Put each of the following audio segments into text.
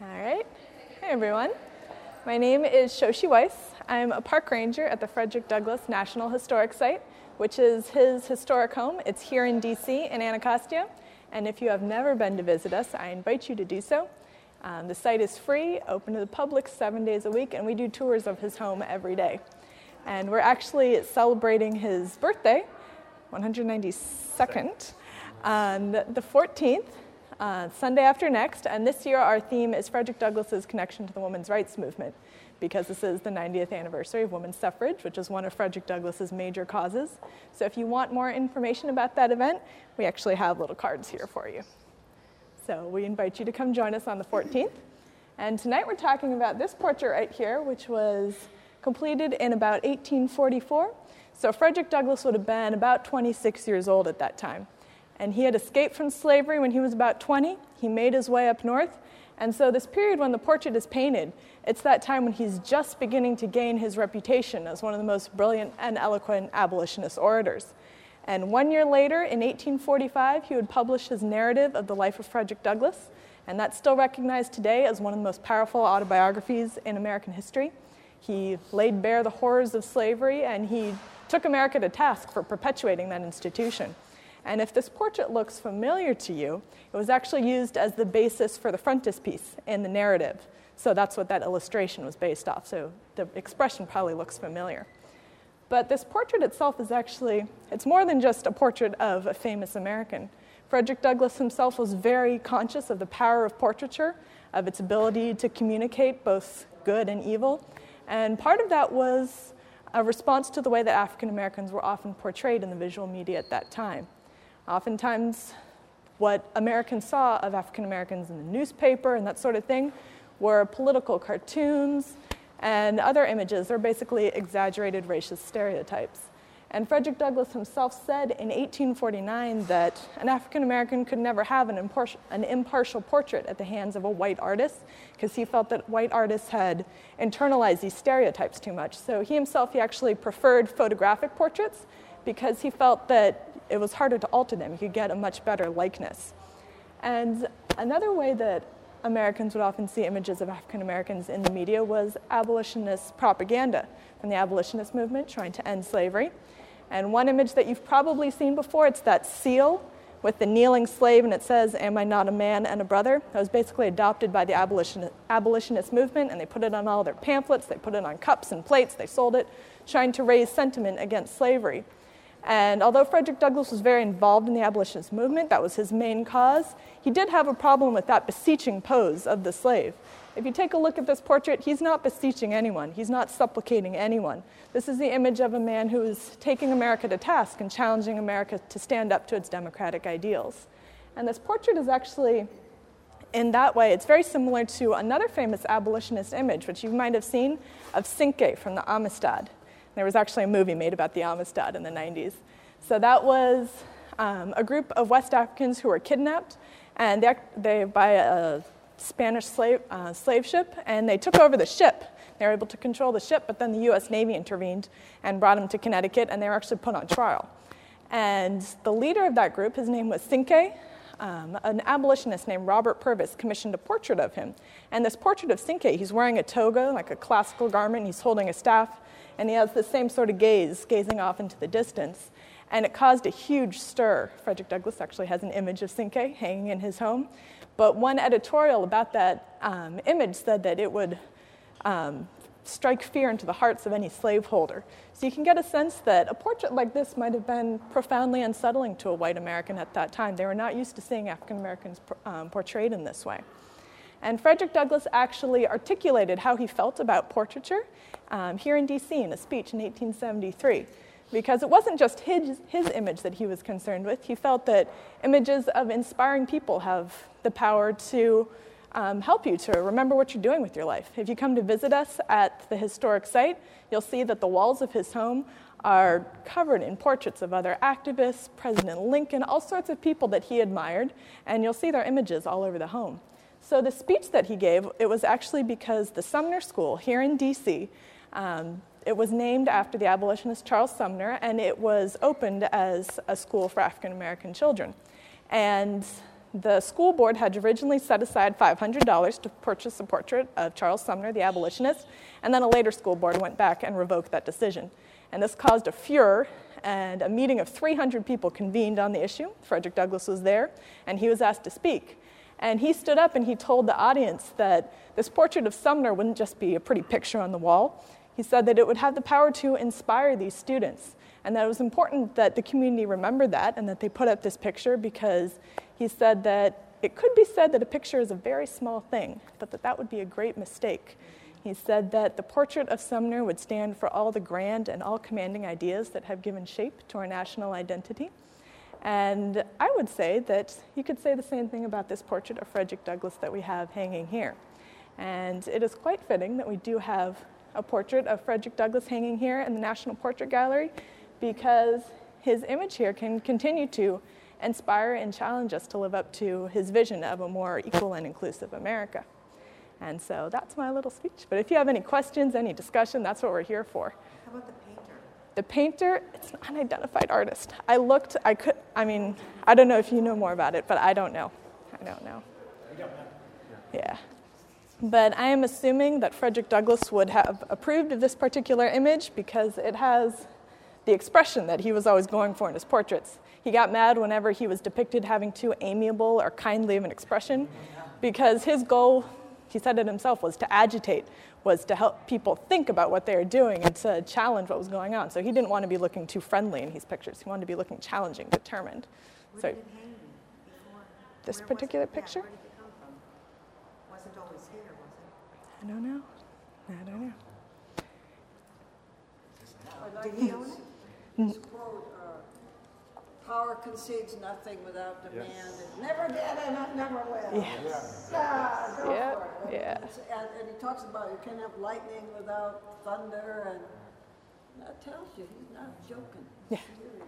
All right. Hey, everyone. My name is Shoshi Weiss. I'm a park ranger at the Frederick Douglass National Historic Site, which is his historic home. It's here in DC in Anacostia. And if you have never been to visit us, I invite you to do so. Um, the site is free, open to the public seven days a week, and we do tours of his home every day. And we're actually celebrating his birthday, 192nd, on the 14th, uh, Sunday after next. And this year, our theme is Frederick Douglass's connection to the women's rights movement, because this is the 90th anniversary of women's suffrage, which is one of Frederick Douglass's major causes. So if you want more information about that event, we actually have little cards here for you. So we invite you to come join us on the 14th. And tonight we're talking about this portrait right here, which was completed in about 1844. So Frederick Douglass would have been about 26 years old at that time. And he had escaped from slavery when he was about 20. He made his way up north. And so, this period when the portrait is painted, it's that time when he's just beginning to gain his reputation as one of the most brilliant and eloquent abolitionist orators. And one year later, in 1845, he would publish his narrative of the life of Frederick Douglass, and that's still recognized today as one of the most powerful autobiographies in American history. He laid bare the horrors of slavery, and he took America to task for perpetuating that institution. And if this portrait looks familiar to you, it was actually used as the basis for the frontispiece in the narrative. So that's what that illustration was based off. So the expression probably looks familiar. But this portrait itself is actually, it's more than just a portrait of a famous American. Frederick Douglass himself was very conscious of the power of portraiture, of its ability to communicate both good and evil. And part of that was a response to the way that African Americans were often portrayed in the visual media at that time. Oftentimes, what Americans saw of African Americans in the newspaper and that sort of thing were political cartoons and other images are basically exaggerated racist stereotypes. And Frederick Douglass himself said in 1849 that an African American could never have an, impar- an, impartial portrait at the hands of a white artist because he felt that white artists had internalized these stereotypes too much. So he himself, he actually preferred photographic portraits because he felt that it was harder to alter them. You could get a much better likeness. And another way that Americans would often see images of African Americans in the media was abolitionist propaganda from the abolitionist movement trying to end slavery. And one image that you've probably seen before, it's that seal with the kneeling slave, and it says, Am I not a man and a brother? That was basically adopted by the abolition, abolitionist movement, and they put it on all their pamphlets, they put it on cups and plates, they sold it, trying to raise sentiment against slavery. And although Frederick Douglass was very involved in the abolitionist movement, that was his main cause, he did have a problem with that beseeching pose of the slave. If you take a look at this portrait, he's not beseeching anyone, he's not supplicating anyone. This is the image of a man who is taking America to task and challenging America to stand up to its democratic ideals. And this portrait is actually, in that way, it's very similar to another famous abolitionist image, which you might have seen of Cinque from the Amistad. There was actually a movie made about the Amistad in the 90s. So that was um, a group of West Africans who were kidnapped, and they, they by a Spanish slave, uh, slave ship, and they took over the ship. They were able to control the ship, but then the U.S. Navy intervened and brought them to Connecticut, and they were actually put on trial. And the leader of that group, his name was Cinque, um, an abolitionist named Robert Purvis commissioned a portrait of him. And this portrait of Cinque, he's wearing a toga, like a classical garment, he's holding a staff, and he has the same sort of gaze, gazing off into the distance. And it caused a huge stir. Frederick Douglass actually has an image of Cinque hanging in his home. But one editorial about that um, image said that it would um, strike fear into the hearts of any slaveholder. So you can get a sense that a portrait like this might have been profoundly unsettling to a white American at that time. They were not used to seeing African Americans um, portrayed in this way. And Frederick Douglass actually articulated how he felt about portraiture um, here in DC in a speech in 1873. Because it wasn't just his, his image that he was concerned with. He felt that images of inspiring people have the power to um, help you to remember what you're doing with your life. If you come to visit us at the historic site, you'll see that the walls of his home are covered in portraits of other activists, President Lincoln, all sorts of people that he admired, and you'll see their images all over the home. So the speech that he gave, it was actually because the Sumner School here in D.C. Um, it was named after the abolitionist Charles Sumner, and it was opened as a school for African American children. And the school board had originally set aside $500 to purchase a portrait of Charles Sumner, the abolitionist, and then a later school board went back and revoked that decision. And this caused a furor, and a meeting of 300 people convened on the issue. Frederick Douglass was there, and he was asked to speak. And he stood up and he told the audience that this portrait of Sumner wouldn't just be a pretty picture on the wall. He said that it would have the power to inspire these students, and that it was important that the community remember that and that they put up this picture because he said that it could be said that a picture is a very small thing, but that that would be a great mistake. He said that the portrait of Sumner would stand for all the grand and all commanding ideas that have given shape to our national identity. And I would say that you could say the same thing about this portrait of Frederick Douglass that we have hanging here. And it is quite fitting that we do have a portrait of Frederick Douglass hanging here in the National Portrait Gallery because his image here can continue to inspire and challenge us to live up to his vision of a more equal and inclusive America. And so that's my little speech. But if you have any questions, any discussion, that's what we're here for. The painter, it's an unidentified artist. I looked, I could, I mean, I don't know if you know more about it, but I don't know. I don't know. Yeah. But I am assuming that Frederick Douglass would have approved of this particular image because it has the expression that he was always going for in his portraits. He got mad whenever he was depicted having too amiable or kindly of an expression because his goal, he said it himself, was to agitate, was to help people think about what they were doing and to challenge what was going on. So he didn't want to be looking too friendly in his pictures. He wanted to be looking challenging, determined. Where So did it before? This Where particular picture? where did it come from? Wasn't always here, was it? I don't know. I don't know. Did he own it? This quote, power concedes nothing without demand. It never did and it never will. Yes. Yeah, go Yeah, for it. yeah. And, and, and he talks about you can't have lightning without thunder, and that tells you he's not joking. Yeah. Serious.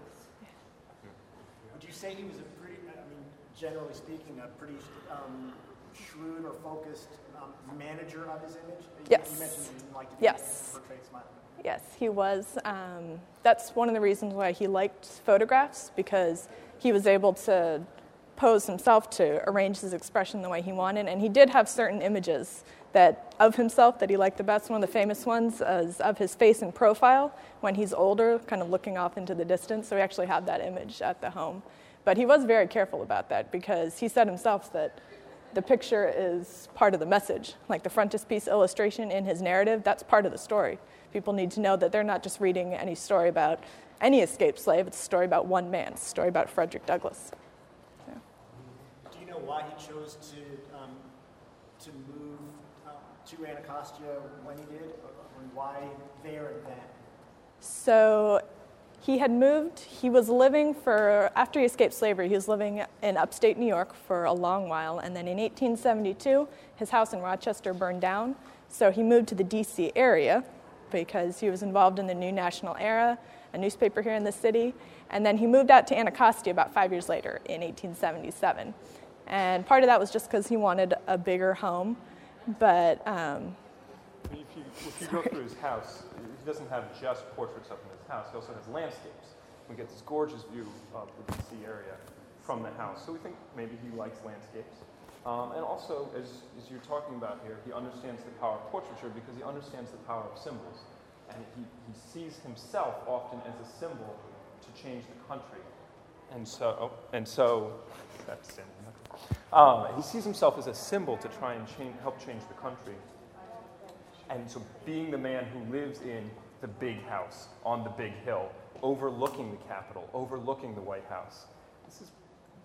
Would you say he was a pretty, I mean, generally speaking, a pretty um, shrewd or focused um, manager of his image? You- Yes. You mentioned he didn't like to Yes. portrayed smiling. Yes, he was. Um, that's one of the reasons why he liked photographs because he was able to pose himself to arrange his expression the way he wanted, and he did have certain images that of himself that he liked the best. One of the famous ones is of his face in profile when he's older, kind of looking off into the distance. So we actually have that image at the home. But he was very careful about that because he said himself that the picture is part of the message. Like the frontispiece illustration in his narrative, that's part of the story. People need to know that they're not just reading any story about any escaped slave, it's a story about one man, it's a story about Frederick Douglass. Do you know why he chose to, um, to move um, to Anacostia when he did, or or why there and then? So he had moved, he was living for, after he escaped slavery, he was living in upstate New York for a long while. And then in 1872, his house in Rochester burned down. So he moved to the DC area because he was involved in the New National Era, a newspaper here in the city. And then he moved out to Anacostia about five years later in 1877. And part of that was just because he wanted a bigger home. But um, If you, if you go through his house, he doesn't have just portraits up in his house. He also has landscapes. We get this gorgeous view of the DC area from the house. So we think maybe he likes landscapes. Um, and also, as, as you're talking about here, he understands the power of portraiture because he understands the power of symbols. And he, he sees himself often as a symbol to change the country. And so, oh, and so, that's. Um, he sees himself as a symbol to try and change, help change the country. And so, being the man who lives in the big house on the big hill, overlooking the Capitol, overlooking the White House, this is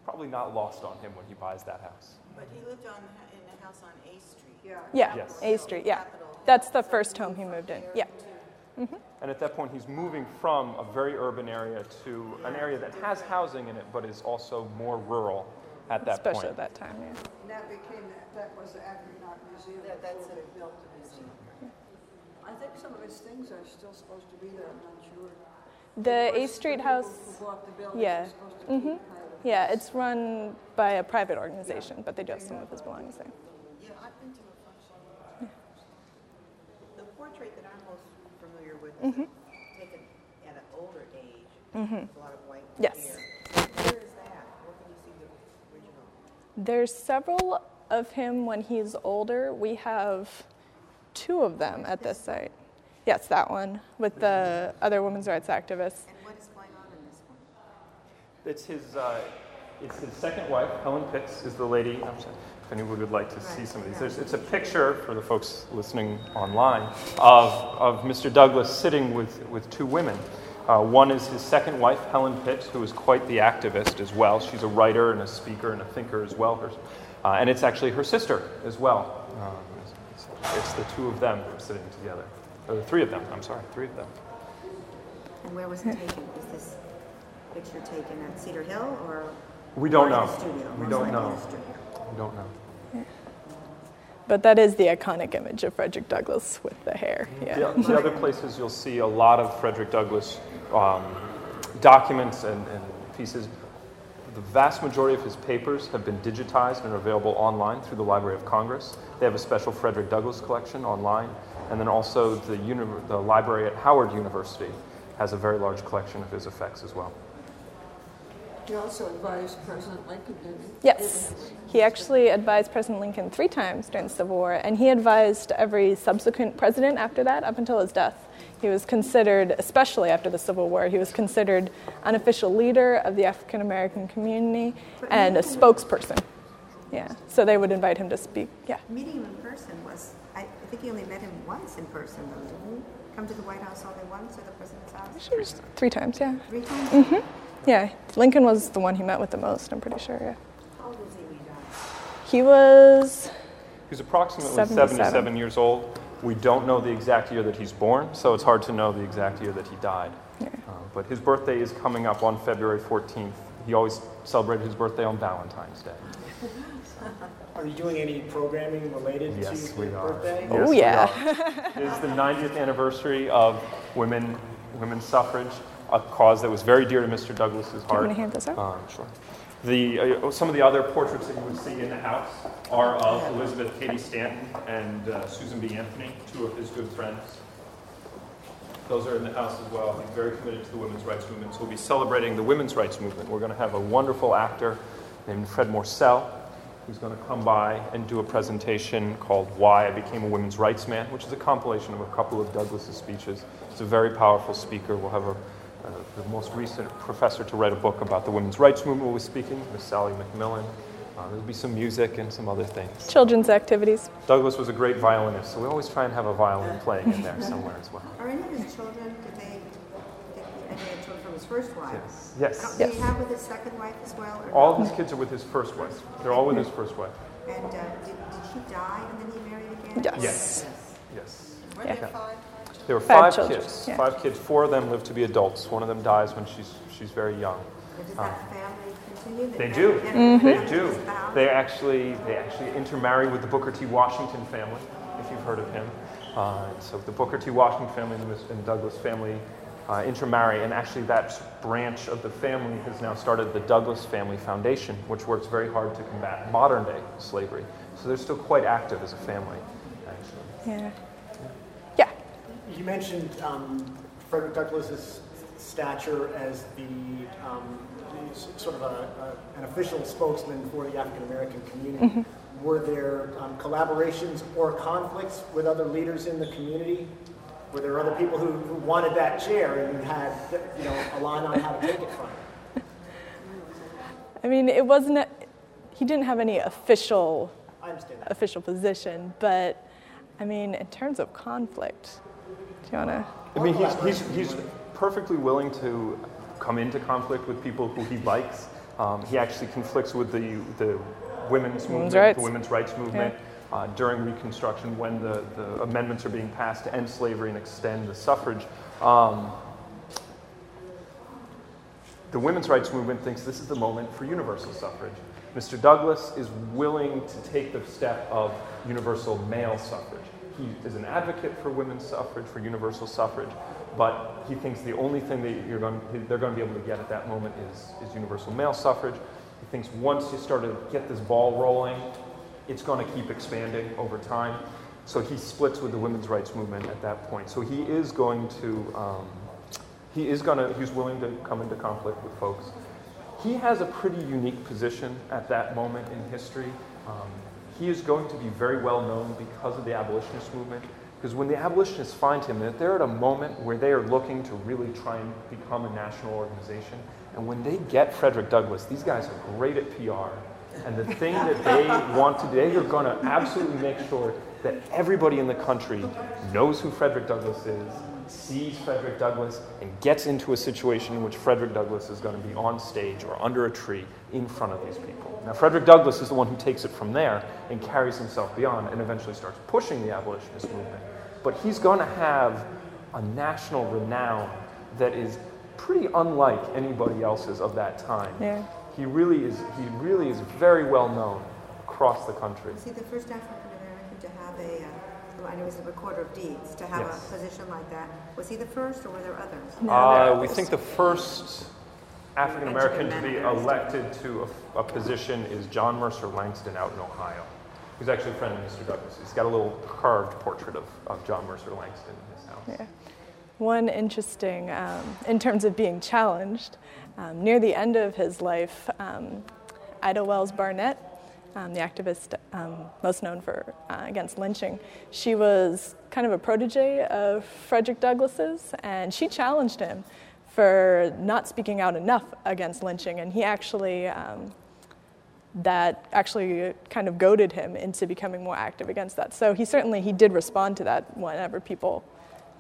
probably not lost on him when he buys that house. But he lived on, the- in the house on A Street. Yeah. yeah, Yes. A Street, yeah. Capitol. That's the first home he moved in. there Yeah. to- And at that point, he's moving from a very urban area to an area that has housing in it, but is also more rural at that Especially point. at that time, yeah. And that became, that was the African Art Museum. That, that's before a built the museum. I think some of his things are still supposed to be there, I'm not sure. The Of A Street House, people Who bought the building yeah. are supposed to Mhm. keep kind of. Yeah, it's run by a private organization, but they do have some of his belongings there. Yeah, I've been to a function. The portrait that I'm most familiar with is mm-hmm. taken at an older age, mm-hmm. with a lot of white Yes. hair. Where is that? Where can you see the original? There's several of him when he's older. We have two of them at this site. Yes, that one with the other women's rights activists. And what is going on in this one? It's his, uh, it's his second wife, Helen Pitts, is the lady. If anyone would like to see some of these. There's, it's a picture for the folks listening online of, of Mr. Douglass sitting with, with two women. Uh, one is his second wife, Helen Pitts, who is quite the activist as well. She's a writer and a speaker and a thinker as well. Uh, and it's actually her sister as well. Um, it's, the two of them sitting together. Or the three of them, I'm sorry, three of them. And where was it taken? Was this picture taken at Cedar Hill or? We don't know. studio? We don't know. in the studio. We don't know. But that is the iconic image of Frederick Douglass with the hair. Yeah. The, the other places you'll see a lot of Frederick Douglass um, documents and, and pieces. The vast majority of his papers have been digitized and are available online through the Library of Congress. They have a special Frederick Douglass collection online, and then also the, uni- the library at Howard University has a very large collection of his effects as well. He also advised President Lincoln, didn't he? Yes. He actually advised President Lincoln three times during the Civil War, and he advised every subsequent president after that up until his death. He was considered, especially after the Civil War, he was considered an official leader of the African American community and a spokesperson. Yeah. So they would invite him to speak. Yeah. Meeting him in person was, I, I think you only met him once in person though, didn't you? Come to the White House only once or the president's house? Actually, Three times, yeah. Three times? Mm-hmm. Yeah. Lincoln was the one he met with the most, I'm pretty sure, yeah. How old was he when he died? He was He's approximately 77. 77 years old. We don't know the exact year that he's born, so it's hard to know the exact year that he died. Yeah. Uh, but his birthday is coming up on February 14th. He always celebrated his birthday on Valentine's Day. Are you doing any programming related Yes, to we the are. birthday? Oh, Yes, we yeah. are. It is the 90th anniversary of women, women's suffrage, a cause that was very dear to Mr. Douglass's Do you heart. want to hand this out? Um, sure. The, uh, some of the other portraits that you would see in the house are of Elizabeth Cady Stanton and uh, Susan B. Anthony, two of his good friends. Those are in the house as well. He's very committed to the women's rights movement. So we'll be celebrating the women's rights movement. We're going to have a wonderful actor named Fred Morsell who's going to come by and do a presentation called Why I Became a Women's Rights Man, which is a compilation of a couple of Douglass's speeches. He's a very powerful speaker. We'll have a, the most recent professor to write a book about the women's rights movement was speaking, Miss Sally McMillen. Uh, there'll be some music and some other things. Children's activities. Douglass was a great violinist, so we always try and have a violin playing in there somewhere as well. Are any of his children, did they, did he, any of children from his first wife? Yes. Yes. Did he have with his second wife as well? or All no? his kids are with his first wife. They're all with his first wife. And uh, did, did she die and then he married again? Yes. Yes. Yes. Were Yeah. there five? There were Five five, kids. yeah. Five kids. Four of them live to be adults. One of them dies when she's she's very young. And Does that family continue? They do. family- yeah, They do. is the house? They actually they actually intermarry with the Booker T. Washington family, if you've heard of him. Uh, so the Booker T. Washington family and the Douglass family uh, intermarry, and actually that branch of the family has now started the Douglass Family Foundation, which works very hard to combat modern day slavery. So they're still quite active as a family, actually. Yeah. Yeah. You mentioned um, Frederick Douglass's stature as the um, sort of a, a, an official spokesman for the African American community. Were there um, collaborations or conflicts with other leaders in the community? Were there other people who, who wanted that chair and you had you know a line on how to take it from? I mean, it wasn't, a, he didn't have any official, I understand that. official position, but I mean, in terms of conflict, do you want to? I mean, he's, he's, he's perfectly willing to come into conflict with people who he likes. Um, he actually conflicts with the, the women's movement, rights. the women's rights movement uh, during Reconstruction when the, the amendments are being passed to end slavery and extend the suffrage. Um, the women's rights movement thinks this is the moment for universal suffrage. Mr. Douglass is willing to take the step of universal male suffrage. He is an advocate for women's suffrage, for universal suffrage, but he thinks the only thing that you're going, they're going to be able to get at that moment is, is universal male suffrage. He thinks once you start to get this ball rolling, it's going to keep expanding over time. So he splits with the women's rights movement at that point. So he is going to, um, he is going to, he's willing to come into conflict with folks. he has a pretty unique position at that moment in history. Um, he is going to be very well known because of the abolitionist movement. Because when the abolitionists find him, they're at a moment where they are looking to really try and become a national organization. And when they get Frederick Douglass, these guys are great at PR. And the thing that they want to do, they are going to absolutely make sure that everybody in the country knows who Frederick Douglass is, sees Frederick Douglass, and gets into a situation in which Frederick Douglass is going to be on stage or under a tree in front of these people. Now, Frederick Douglass is the one who takes it from there and carries himself beyond and eventually starts pushing the abolitionist movement. But he's going to have a national renown that is pretty unlike anybody else's of that time. Yeah. He really is. He really is very well known across the country. Was he the first African American to have a, uh, well, I know he's a recorder of deeds, to have Yes. a position like that? Was he the first, or were there others? No, there Uh, we think the first African American to be Benjamin Menendez. elected to a, a position is John Mercer Langston out in Ohio. He's actually a friend of Mr. Douglass. He's got a little carved portrait of, of John Mercer Langston in his house. Yeah. One interesting, um, in terms of being challenged, um, near the end of his life, um, Ida Wells Barnett, um, the activist um, most known for uh, against lynching, she was kind of a protege of Frederick Douglass's, and she challenged him for not speaking out enough against lynching, and he actually. Um, that actually kind of goaded him into becoming more active against that. So he certainly he did respond to that whenever people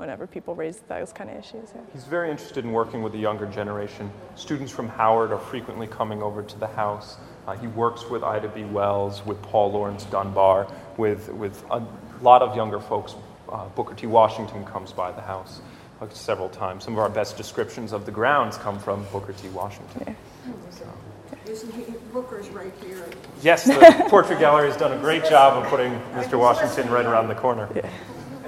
whenever people raise those kind of issues. Yeah. He's very interested in working with the younger generation. Students from Howard are frequently coming over to the house. Uh, he works with Ida B. Wells, with Paul Laurence Dunbar, with, with a lot of younger folks. Uh, Booker T. Washington comes by the house uh, several times. Some of our best descriptions of the grounds come from Booker T. Washington. Isn't he, Booker's right here. Yes, the portrait gallery has done a great job of putting Mr. Washington right around the corner.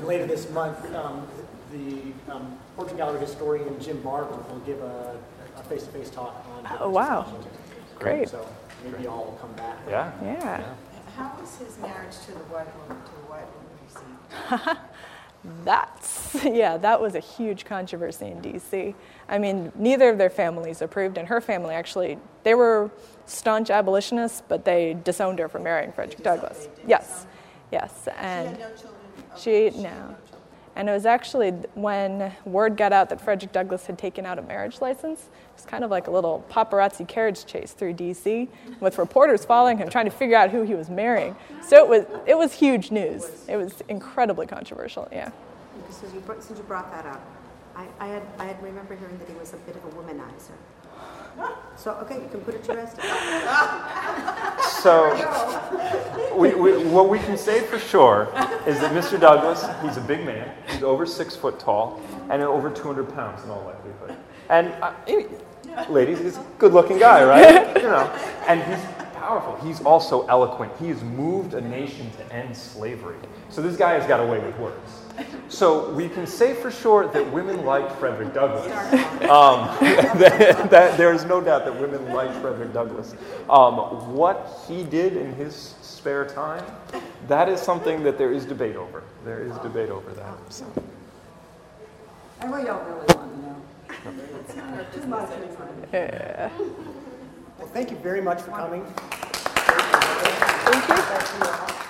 And later this month, um, the um, Portrait Gallery historian Jim Barber will give a, a face-to-face talk on Oh, wow. Washington. Great. So maybe y'all will come back. Yeah. Yeah. How was his marriage to the white woman, to the white woman received? That's yeah, that was a huge controversy in DC. I mean, neither of their families approved and her family actually they were staunch abolitionists, but they disowned her for marrying Frederick Douglass. Yes. Yes. And She had no children? Of- She, she had no. And it was actually when word got out that Frederick Douglass had taken out a marriage license. It was kind of like a little paparazzi carriage chase through D.C. with reporters following him, trying to figure out who he was marrying. So it was it was huge news. It was incredibly controversial. Yeah. Since you, brought- since you brought that up, I, I had, I had remember hearing that he was a bit of a womanizer. So, okay, you can put it to rest. So, we, we, what we can say for sure is that Mr. Douglass, he's a big man. He's over six foot tall and over 200 pounds in all likelihood. And uh, ladies, he's a good-looking guy, right? You know, and he's powerful. He's also eloquent. He has moved a nation to end slavery. So this guy has got a way with words. So we can say for sure that women liked Frederick Douglass. Um, that, that- there's no doubt that women liked Frederick Douglass. Um, what he did in his spare time, that is something that there is debate over. There is debate over that. So. And we don't really want to know. Too much information. Yeah. Well, thank you very much for coming. Thank you.